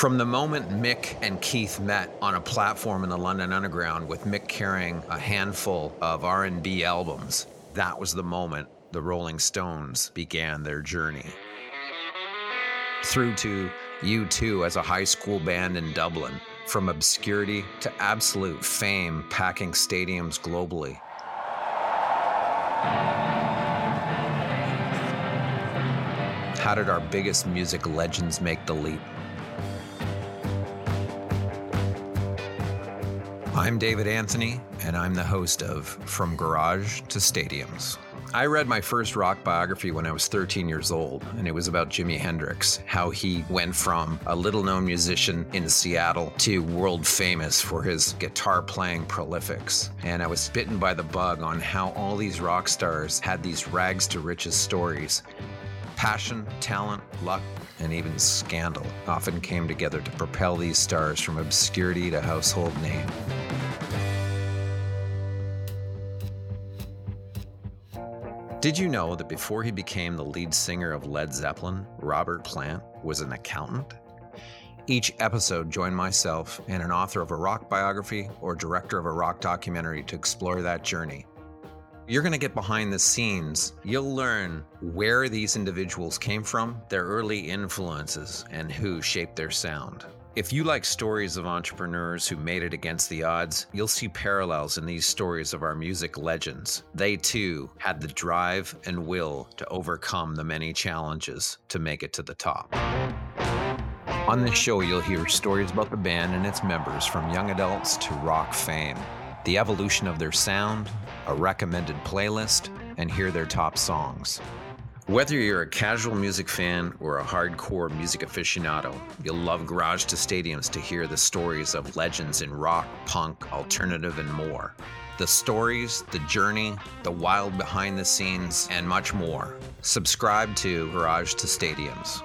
From the moment Mick and Keith met on a platform in the London Underground with Mick carrying a handful of R&B albums, that was the moment the Rolling Stones began their journey. Through to U2 as a high school band in Dublin, from obscurity to absolute fame packing stadiums globally. How did our biggest music legends make the leap? I'm David Anthony, and I'm the host of From Garage to Stadiums. I read my first rock biography when I was 13 years old, and it was about Jimi Hendrix, how he went from a little known musician in Seattle to world famous for his guitar playing prolifics. And I was bitten by the bug on how all these rock stars had these rags to riches stories. Passion, talent, luck, and even scandal often came together to propel these stars from obscurity to household name. Did you know that before he became the lead singer of Led Zeppelin, Robert Plant was an accountant? Each episode, join myself and an author of a rock biography or director of a rock documentary to explore that journey. You're going to get behind the scenes. You'll learn where these individuals came from, their early influences, and who shaped their sound. If you like stories of entrepreneurs who made it against the odds, you'll see parallels in these stories of our music legends. They too had the drive and will to overcome the many challenges to make it to the top. On this show, you'll hear stories about the band and its members from young adults to rock fame, the evolution of their sound, a recommended playlist, and hear their top songs. Whether you're a casual music fan or a hardcore music aficionado, you'll love Garage to Stadiums to hear the stories of legends in rock, punk, alternative, and more. The stories, the journey, the wild behind the scenes, and much more. Subscribe to Garage to Stadiums.